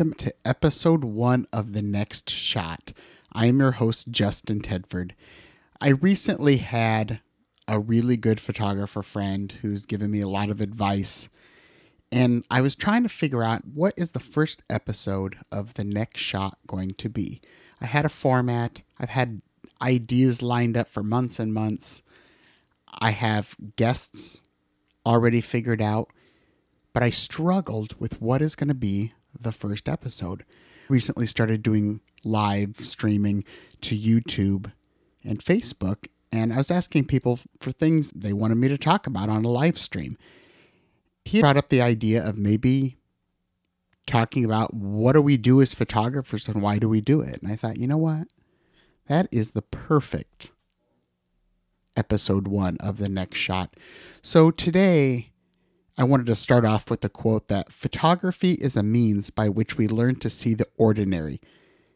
Welcome to episode one of The Next Shot. I am your host, Justin Tedford. I recently had a really good photographer friend who's given me a lot of advice, and I was trying to figure out what is the first episode of The Next Shot going to be. I had a format, I've had ideas lined up for months and months. I have guests already figured out, but I struggled with what is going to be the first episode. Recently started doing live streaming to YouTube and Facebook, and I was asking people for things they wanted me to talk about on a live stream. He brought up the idea of maybe talking about what do we do as photographers and why do we do it. And I thought, you know what? That is the perfect episode one of the next shot. So today, I wanted to start off with the quote that photography is a means by which we learn to see the ordinary.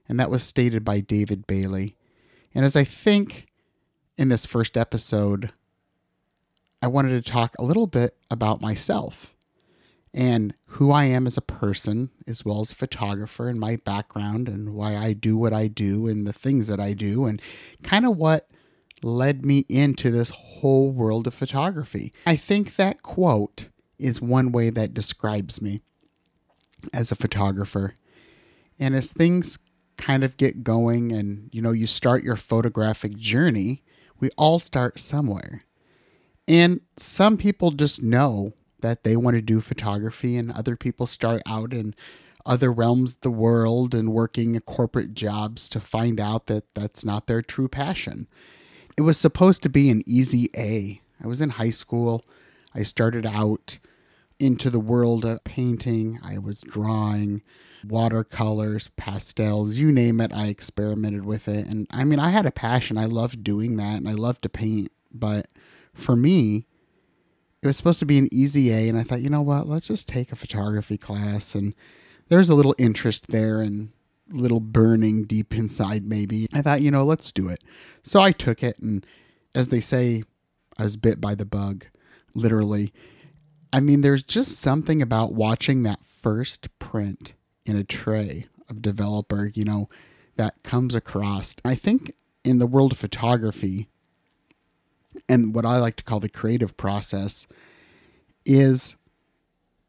And that was stated by David Bailey. And as I think in this first episode, I wanted to talk a little bit about myself and who I am as a person, as well as a photographer, and my background, and why I do what I do, and the things that I do, and kind of what led me into this whole world of photography. I think that quote is one way that describes me as a photographer. And as things kind of get going and you know you start your photographic journey, we all start somewhere. And some people just know that they want to do photography and other people start out in other realms of the world and working corporate jobs to find out that that's not their true passion. It was supposed to be an easy A. I was in high school. I started out into the world of painting. I was drawing watercolors, pastels, you name it. I experimented with it. And I mean, I had a passion. I loved doing that and I loved to paint. But for me, it was supposed to be an easy A. And I thought, you know what? Let's just take a photography class. And there's a little interest there and little burning deep inside, maybe. I thought, you know, let's do it. So I took it. And as they say, I was bit by the bug, literally. I mean, there's just something about watching that first print in a tray of developer, you know, that comes across. I think in the world of photography and what I like to call the creative process is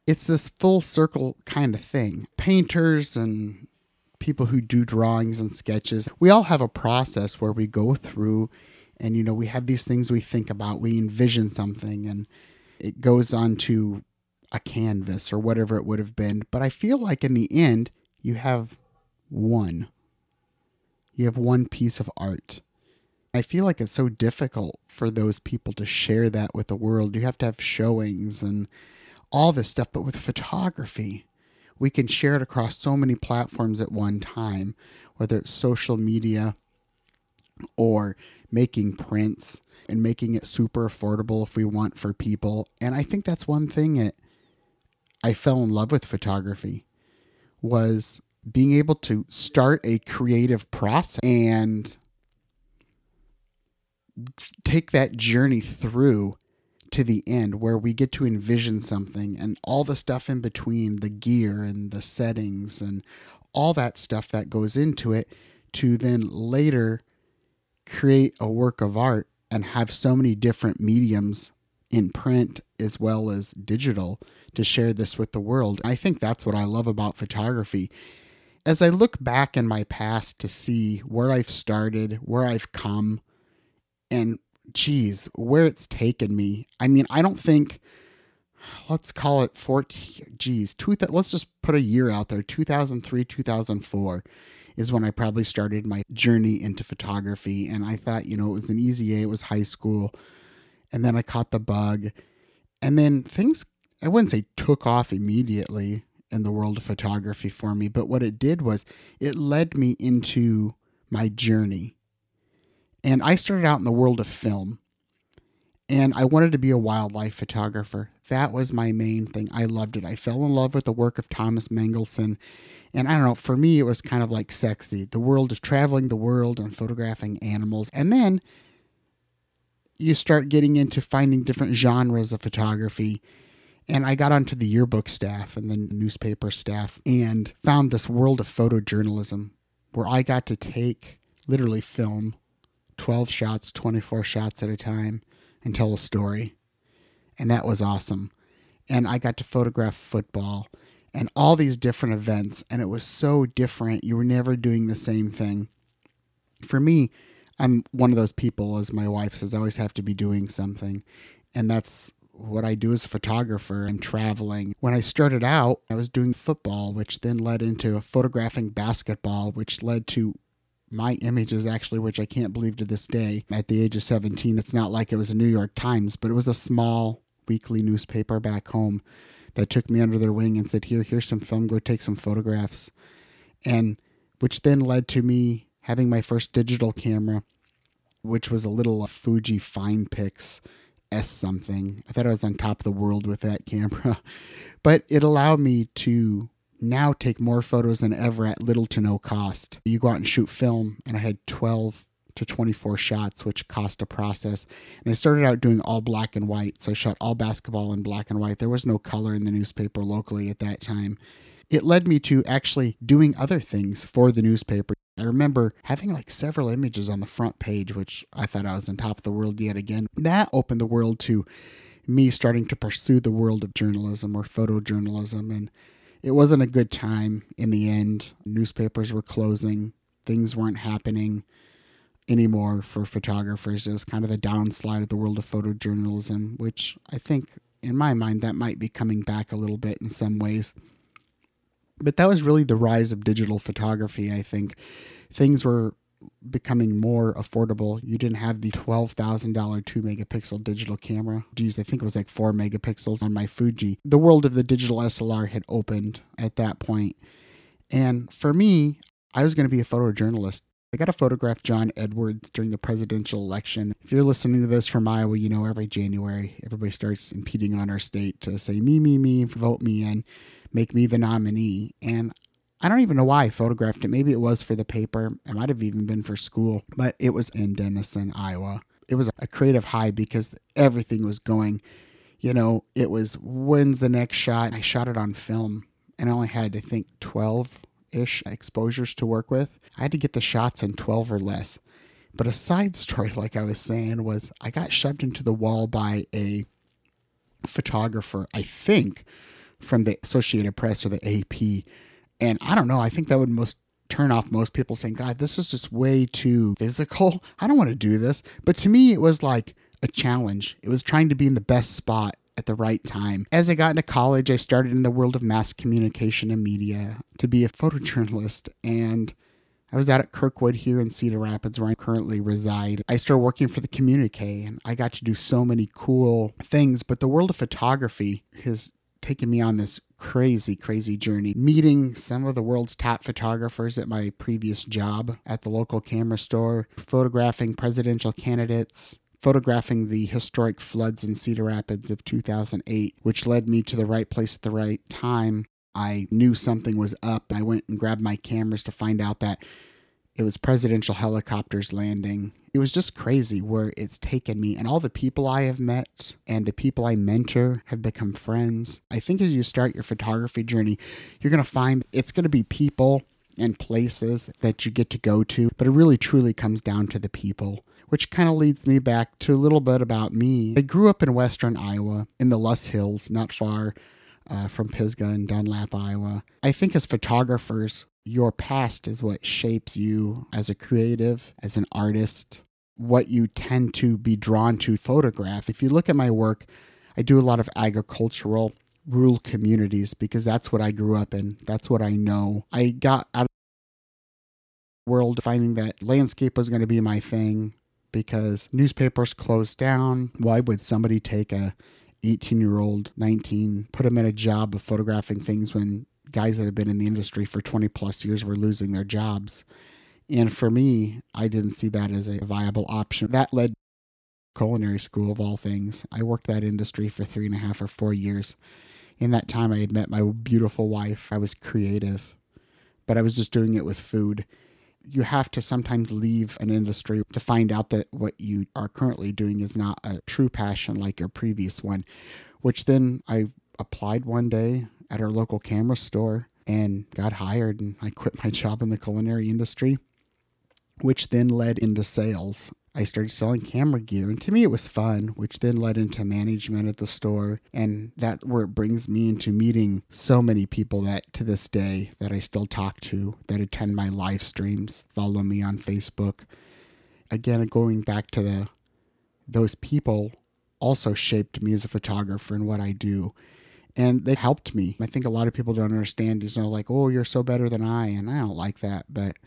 it's this full circle kind of thing. Painters and people who do drawings and sketches, we all have a process where we go through and you know, we have these things we think about, we envision something and it goes onto a canvas or whatever it would have been. But I feel like in the end, you have one. You have one piece of art. I feel like it's so difficult for those people to share that with the world. You have to have showings and all this stuff. But with photography, we can share it across so many platforms at one time, whether it's social media or making prints and making it super affordable if we want for people. And I think that's one thing that I fell in love with photography was being able to start a creative process and take that journey through to the end where we get to envision something and all the stuff in between the gear and the settings and all that stuff that goes into it to then later create a work of art and have so many different mediums in print as well as digital to share this with the world. I think that's what I love about photography. As I look back in my past to see where I've started, where I've come, and geez, where it's taken me. I mean, I don't think let's call it 14 geez, two, let's just put a year out there, 2003, 2004 is when I probably started my journey into photography. And I thought, you know, it was an easy A, it was high school. And then I caught the bug. And then things, I wouldn't say took off immediately in the world of photography for me, but what it did was it led me into my journey. And I started out in the world of film. And I wanted to be a wildlife photographer. That was my main thing. I loved it. I fell in love with the work of Thomas Mangelsen and I don't know, for me, it was kind of like sexy the world of traveling the world and photographing animals. And then you start getting into finding different genres of photography. And I got onto the yearbook staff and the newspaper staff and found this world of photojournalism where I got to take literally film 12 shots, 24 shots at a time and tell a story. And that was awesome. And I got to photograph football and all these different events. And it was so different. You were never doing the same thing. For me, I'm one of those people, as my wife says, I always have to be doing something. And that's what I do as a photographer and traveling. When I started out, I was doing football, which then led into photographing basketball, which led to my images actually, which I can't believe to this day. At the age of 17, it's not like it was a New York Times, but it was a small weekly newspaper back home that took me under their wing and said, Here, here's some film, go take some photographs. And which then led to me having my first digital camera, which was a little uh, Fuji Finepix S something. I thought I was on top of the world with that camera. But it allowed me to now take more photos than ever at little to no cost. You go out and shoot film, and I had 12 to 24 shots, which cost a process. And I started out doing all black and white. So I shot all basketball in black and white. There was no color in the newspaper locally at that time. It led me to actually doing other things for the newspaper. I remember having like several images on the front page, which I thought I was on top of the world yet again. That opened the world to me starting to pursue the world of journalism or photojournalism. And it wasn't a good time in the end. Newspapers were closing, things weren't happening anymore for photographers. It was kind of the downslide of the world of photojournalism, which I think, in my mind, that might be coming back a little bit in some ways. But that was really the rise of digital photography, I think. Things were becoming more affordable. You didn't have the $12,000 2 megapixel digital camera. Geez, I think it was like 4 megapixels on my Fuji. The world of the digital SLR had opened at that point. And for me, I was going to be a photojournalist. I got to photograph John Edwards during the presidential election. If you're listening to this from Iowa, you know every January everybody starts impeding on our state to say, me, me, me, vote me in, make me the nominee. And I don't even know why I photographed it. Maybe it was for the paper. It might have even been for school, but it was in Denison, Iowa. It was a creative high because everything was going. You know, it was when's the next shot? I shot it on film and I only had, I think, 12 ish exposures to work with. I had to get the shots in 12 or less. But a side story, like I was saying, was I got shoved into the wall by a photographer, I think, from the Associated Press or the AP and I don't know, I think that would most turn off most people saying, God, this is just way too physical. I don't want to do this. But to me, it was like a challenge. It was trying to be in the best spot at the right time. As I got into college, I started in the world of mass communication and media to be a photojournalist. And I was out at Kirkwood here in Cedar Rapids, where I currently reside. I started working for the Communique, and I got to do so many cool things. But the world of photography has taken me on this crazy, crazy journey, meeting some of the world's top photographers at my previous job at the local camera store, photographing presidential candidates, photographing the historic floods in Cedar Rapids of 2008, which led me to the right place at the right time. I knew something was up. I went and grabbed my cameras to find out that it was presidential helicopters landing it was just crazy where it's taken me and all the people I have met and the people I mentor have become friends. I think as you start your photography journey, you're going to find it's going to be people and places that you get to go to, but it really truly comes down to the people. Which kind of leads me back to a little bit about me. I grew up in western Iowa in the Loess Hills, not far uh, from Pisgah and Dunlap, Iowa. I think as photographers, your past is what shapes you as a creative, as an artist, what you tend to be drawn to photograph. If you look at my work, I do a lot of agricultural rural communities because that's what I grew up in. That's what I know. I got out of the world finding that landscape was going to be my thing because newspapers closed down. Why would somebody take a 18 year old, 19, put them in a job of photographing things when guys that have been in the industry for 20 plus years were losing their jobs? And for me, I didn't see that as a viable option. That led culinary school of all things. I worked that industry for three and a half or four years. In that time, I had met my beautiful wife. I was creative, but I was just doing it with food. You have to sometimes leave an industry to find out that what you are currently doing is not a true passion like your previous one, which then I applied one day at our local camera store and got hired and I quit my job in the culinary industry, which then led into sales. I started selling camera gear, and to me it was fun, which then led into management at the store. And that where it brings me into meeting so many people that to this day that I still talk to, that attend my live streams, follow me on Facebook. Again, going back to the those people also shaped me as a photographer and what I do. And they helped me. I think a lot of people don't understand is know like, oh, you're so better than I, and I don't like that, but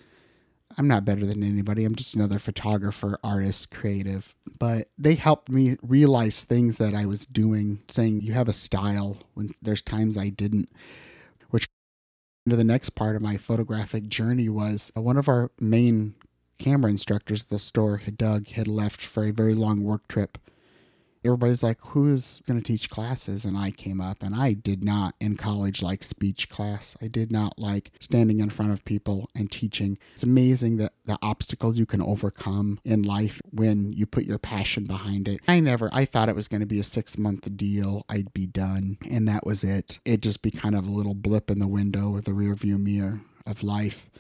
I'm not better than anybody. I'm just another photographer, artist, creative. But they helped me realize things that I was doing, saying you have a style when there's times I didn't, which into the next part of my photographic journey was uh, one of our main camera instructors at the store, Doug, had left for a very long work trip everybody's like, who's going to teach classes? And I came up and I did not in college like speech class. I did not like standing in front of people and teaching. It's amazing that the obstacles you can overcome in life when you put your passion behind it. I never, I thought it was going to be a six month deal. I'd be done. And that was it. It'd just be kind of a little blip in the window with the rear view mirror of life,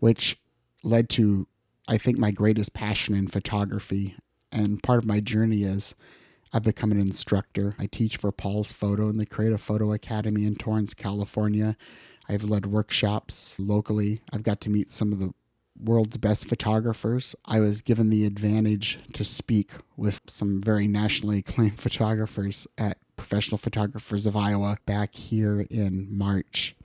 which led to, I think, my greatest passion in photography. And part of my journey is I've become an instructor. I teach for Paul's Photo and the Creative Photo Academy in Torrance, California. I've led workshops locally. I've got to meet some of the world's best photographers. I was given the advantage to speak with some very nationally acclaimed photographers at Professional Photographers of Iowa back here in March.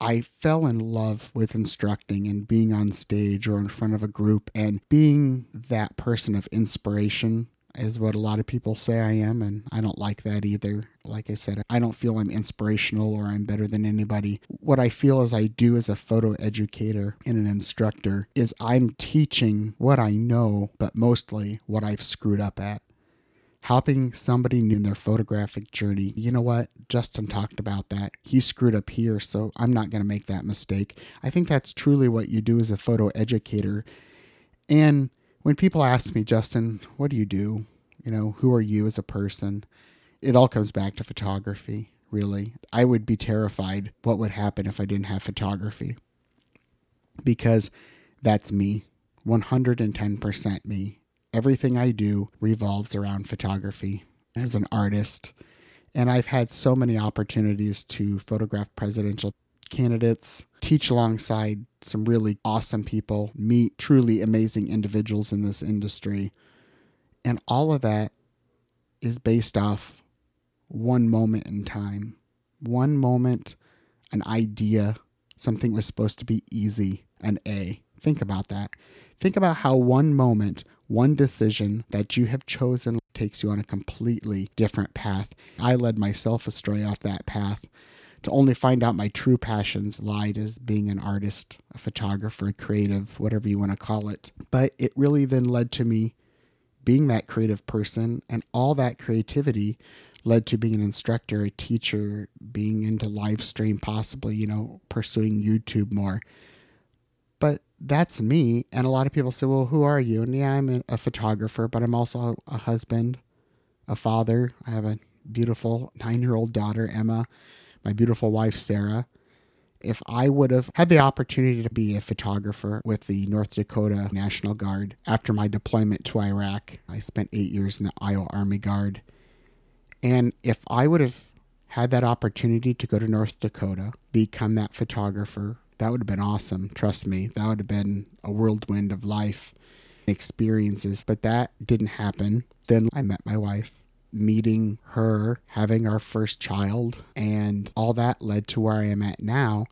I fell in love with instructing and being on stage or in front of a group and being that person of inspiration is what a lot of people say I am, and I don't like that either. Like I said, I don't feel I'm inspirational or I'm better than anybody. What I feel as I do as a photo educator and an instructor is I'm teaching what I know, but mostly what I've screwed up at. Helping somebody in their photographic journey. You know what? Justin talked about that. He screwed up here, so I'm not going to make that mistake. I think that's truly what you do as a photo educator. And when people ask me, Justin, what do you do? You know, who are you as a person? It all comes back to photography, really. I would be terrified what would happen if I didn't have photography because that's me, 110% me. Everything I do revolves around photography as an artist. And I've had so many opportunities to photograph presidential candidates, teach alongside some really awesome people, meet truly amazing individuals in this industry. And all of that is based off one moment in time. One moment, an idea, something was supposed to be easy, an A. Think about that. Think about how one moment, one decision that you have chosen takes you on a completely different path. I led myself astray off that path to only find out my true passions lied as being an artist, a photographer, a creative, whatever you want to call it. But it really then led to me being that creative person, and all that creativity led to being an instructor, a teacher, being into live stream, possibly, you know, pursuing YouTube more. But that's me. And a lot of people say, well, who are you? And yeah, I'm a photographer, but I'm also a husband, a father. I have a beautiful nine year old daughter, Emma my beautiful wife, Sarah, if I would have had the opportunity to be a photographer with the North Dakota National Guard after my deployment to Iraq, I spent eight years in the Iowa Army Guard. And if I would have had that opportunity to go to North Dakota, become that photographer, that would have been awesome. Trust me, that would have been a whirlwind of life experiences. But that didn't happen. Then I met my wife meeting her, having our first child, and all that led to where I am at now.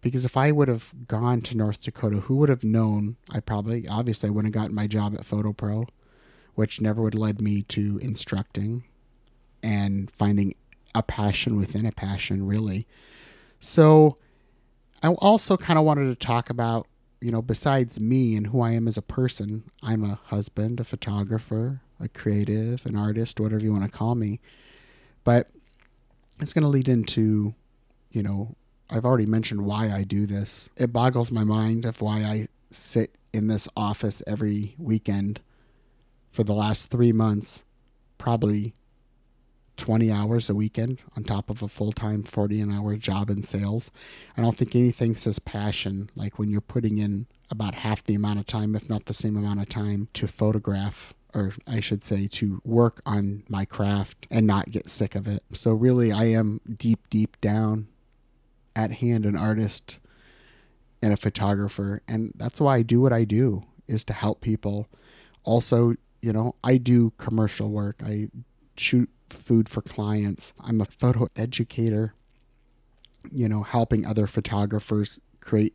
Because if I would have gone to North Dakota, who would have known? I probably, obviously, I wouldn't have gotten my job at PhotoPro, which never would have led me to instructing and finding a passion within a passion, really. So I also kind of wanted to talk about, you know, besides me and who I am as a person, I'm a husband, a photographer, a creative, an artist, whatever you want to call me. But it's going to lead into, you know, I've already mentioned why I do this. It boggles my mind of why I sit in this office every weekend for the last three months, probably 20 hours a weekend on top of a full time 40 an hour job in sales. I don't think anything says passion like when you're putting in about half the amount of time, if not the same amount of time, to photograph or I should say, to work on my craft and not get sick of it. So, really, I am deep, deep down at hand an artist and a photographer. And that's why I do what I do, is to help people. Also, you know, I do commercial work, I shoot food for clients, I'm a photo educator, you know, helping other photographers create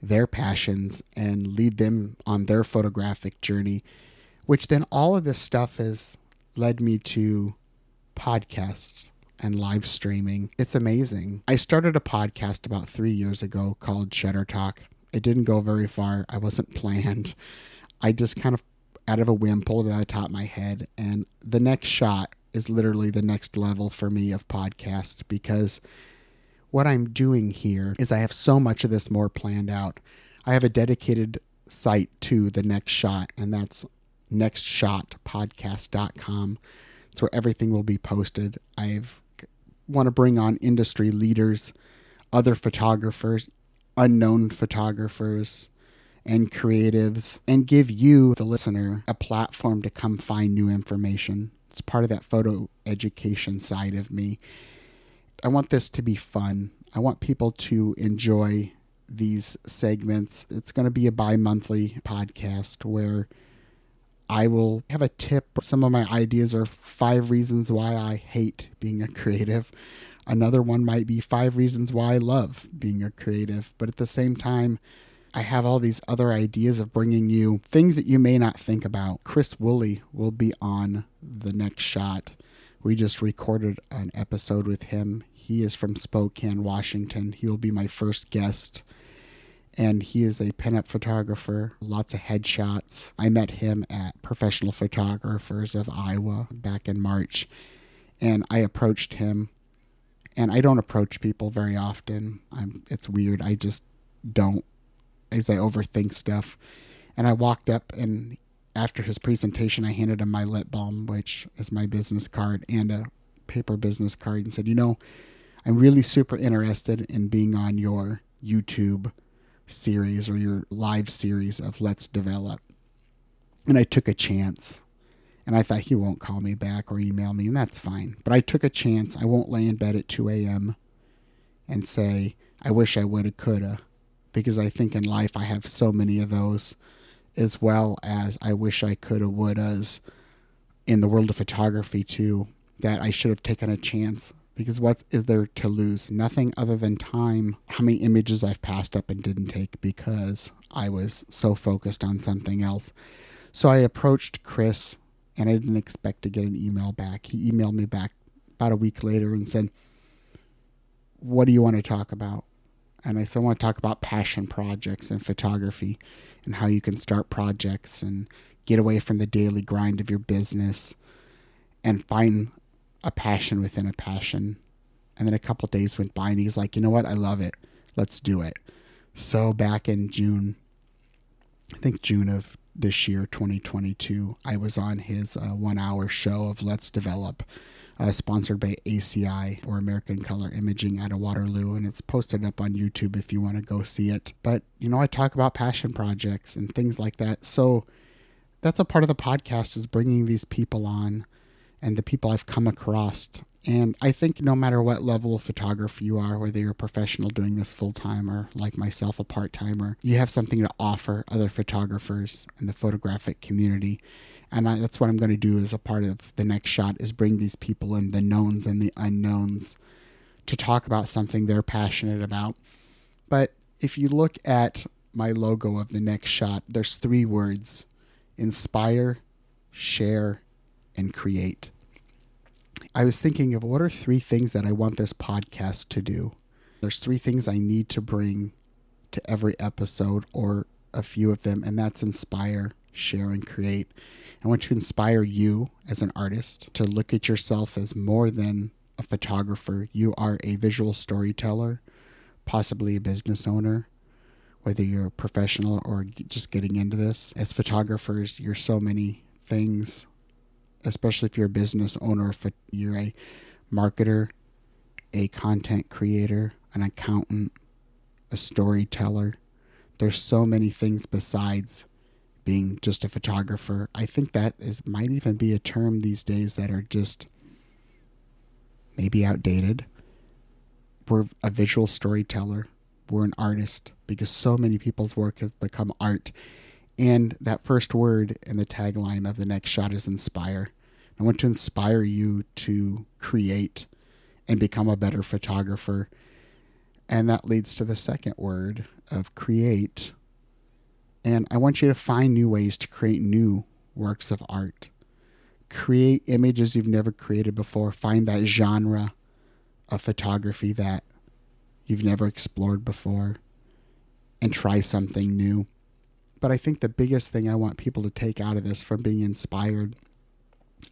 their passions and lead them on their photographic journey which then all of this stuff has led me to podcasts and live streaming. It's amazing. I started a podcast about three years ago called Shutter Talk. It didn't go very far. I wasn't planned. I just kind of out of a whim pulled it out of the top of my head. And the next shot is literally the next level for me of podcast because what I'm doing here is I have so much of this more planned out. I have a dedicated site to the next shot, and that's nextshotpodcast.com. It's where everything will be posted. I've want to bring on industry leaders, other photographers, unknown photographers, and creatives, and give you, the listener, a platform to come find new information. It's part of that photo education side of me. I want this to be fun. I want people to enjoy these segments. It's going to be a bi monthly podcast where I will have a tip. Some of my ideas are five reasons why I hate being a creative. Another one might be five reasons why I love being a creative. But at the same time, I have all these other ideas of bringing you things that you may not think about. Chris Woolley will be on the next shot. We just recorded an episode with him. He is from Spokane, Washington. He will be my first guest and he is a pinup photographer, lots of headshots. I met him at Professional Photographers of Iowa back in March, and I approached him. And I don't approach people very often. I'm it's weird. I just don't as I overthink stuff. And I walked up and after his presentation I handed him my lip balm, which is my business card and a paper business card and said, "You know, I'm really super interested in being on your YouTube series or your live series of Let's Develop. And I took a chance. And I thought he won't call me back or email me, and that's fine. But I took a chance. I won't lay in bed at 2 a.m. and say, I wish I woulda, coulda, because I think in life I have so many of those, as well as I wish I coulda, wouldas in the world of photography too, that I should have taken a chance because what is there to lose? Nothing other than time. How many images I've passed up and didn't take because I was so focused on something else. So I approached Chris and I didn't expect to get an email back. He emailed me back about a week later and said, What do you want to talk about? And I said, I want to talk about passion projects and photography and how you can start projects and get away from the daily grind of your business and find a passion within a passion. And then a couple days went by and he's like, you know what? I love it. Let's do it. So back in June, I think June of this year, 2022, I was on his uh, one hour show of Let's Develop, uh, sponsored by ACI or American Color Imaging out of Waterloo. And it's posted up on YouTube if you want to go see it. But, you know, I talk about passion projects and things like that. So that's a part of the podcast is bringing these people on and the people I've come across. And I think no matter what level of photography you are, whether you're a professional doing this full time or like myself, a part timer, you have something to offer other photographers in the photographic community. And I, that's what I'm going to do as a part of the next shot is bring these people in, the knowns and the unknowns, to talk about something they're passionate about. But if you look at my logo of the next shot, there's three words inspire, share, and create. I was thinking of what are three things that I want this podcast to do. There's three things I need to bring to every episode or a few of them, and that's inspire, share, and create. I want to inspire you as an artist to look at yourself as more than a photographer. You are a visual storyteller, possibly a business owner, whether you're a professional or just getting into this. As photographers, you're so many things especially if you're a business owner, if you're a marketer, a content creator, an accountant, a storyteller. There's so many things besides being just a photographer. I think that is might even be a term these days that are just maybe outdated. We're a visual storyteller. We're an artist because so many people's work have become art. And that first word in the tagline of the next shot is inspire. I want to inspire you to create and become a better photographer. And that leads to the second word of create. And I want you to find new ways to create new works of art. Create images you've never created before. Find that genre of photography that you've never explored before and try something new. But I think the biggest thing I want people to take out of this from being inspired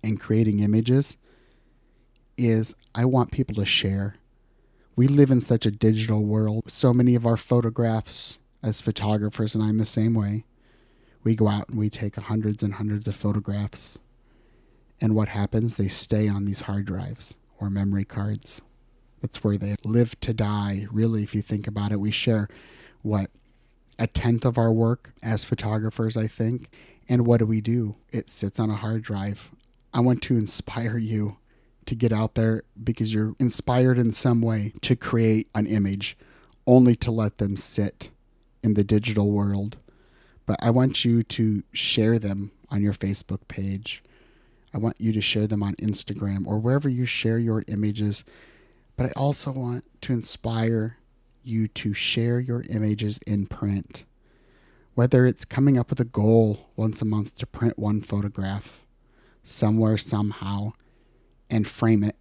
and creating images is I want people to share. We live in such a digital world. So many of our photographs as photographers, and I'm the same way, we go out and we take hundreds and hundreds of photographs. And what happens? They stay on these hard drives or memory cards. That's where they live to die. Really, if you think about it, we share what a tenth of our work as photographers, I think. And what do we do? It sits on a hard drive. I want to inspire you to get out there because you're inspired in some way to create an image, only to let them sit in the digital world. But I want you to share them on your Facebook page. I want you to share them on Instagram or wherever you share your images. But I also want to inspire you to share your images in print. Whether it's coming up with a goal once a month to print one photograph somewhere, somehow, and frame it.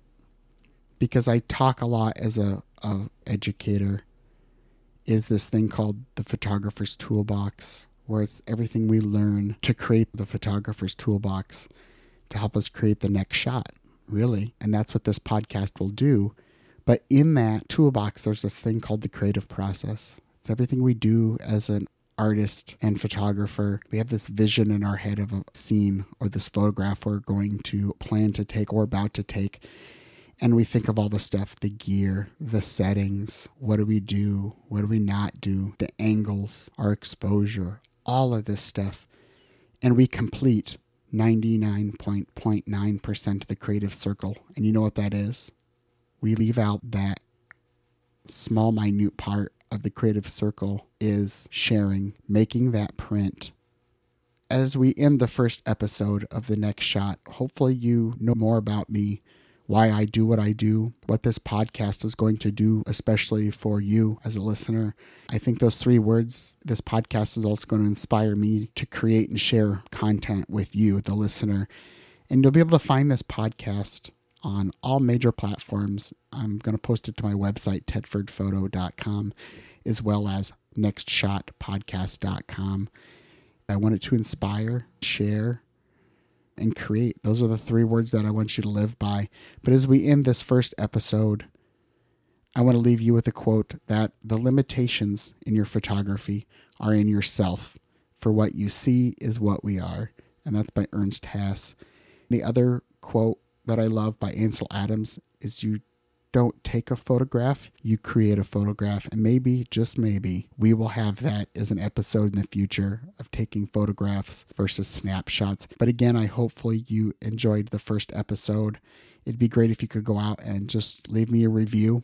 Because I talk a lot as a, a educator is this thing called the photographer's toolbox, where it's everything we learn to create the photographer's toolbox to help us create the next shot, really. And that's what this podcast will do. But in that toolbox, there's this thing called the creative process. It's everything we do as an artist and photographer. We have this vision in our head of a scene or this photograph we're going to plan to take or about to take and we think of all the stuff the gear, the settings, what do we do, what do we not do, the angles, our exposure, all of this stuff. And we complete 99.9% of the creative circle. And you know what that is? We leave out that small, minute part of the creative circle is sharing, making that print. As we end the first episode of the next shot, hopefully you know more about me why I do what I do, what this podcast is going to do, especially for you as a listener. I think those three words, this podcast is also going to inspire me to create and share content with you, the listener. And you'll be able to find this podcast on all major platforms. I'm going to post it to my website, tedfordphoto.com, as well as nextshotpodcast.com. I want it to inspire, share, and create. Those are the three words that I want you to live by. But as we end this first episode, I want to leave you with a quote that the limitations in your photography are in yourself. For what you see is what we are. And that's by Ernst Haas. The other quote that I love by Ansel Adams is you don't take a photograph, you create a photograph. And maybe, just maybe, we will have that as an episode in the future of taking photographs versus snapshots. But again, I hopefully you enjoyed the first episode. It'd be great if you could go out and just leave me a review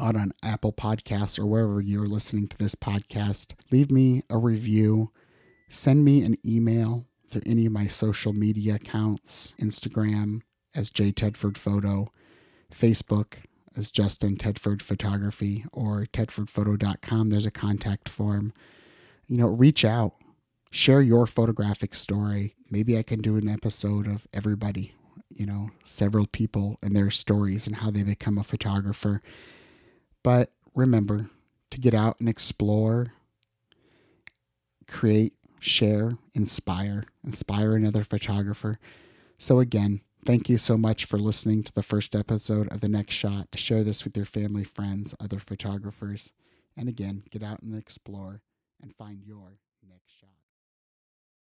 out on Apple Podcasts or wherever you're listening to this podcast. Leave me a review. Send me an email through any of my social media accounts Instagram as J. Tedford Photo, Facebook as Justin Tedford Photography or tedfordphoto.com. There's a contact form. You know, reach out, share your photographic story. Maybe I can do an episode of everybody, you know, several people and their stories and how they become a photographer. But remember to get out and explore, create, share, inspire, inspire another photographer. So, again, Thank you so much for listening to the first episode of The Next Shot. To share this with your family, friends, other photographers. And again, get out and explore and find your next shot.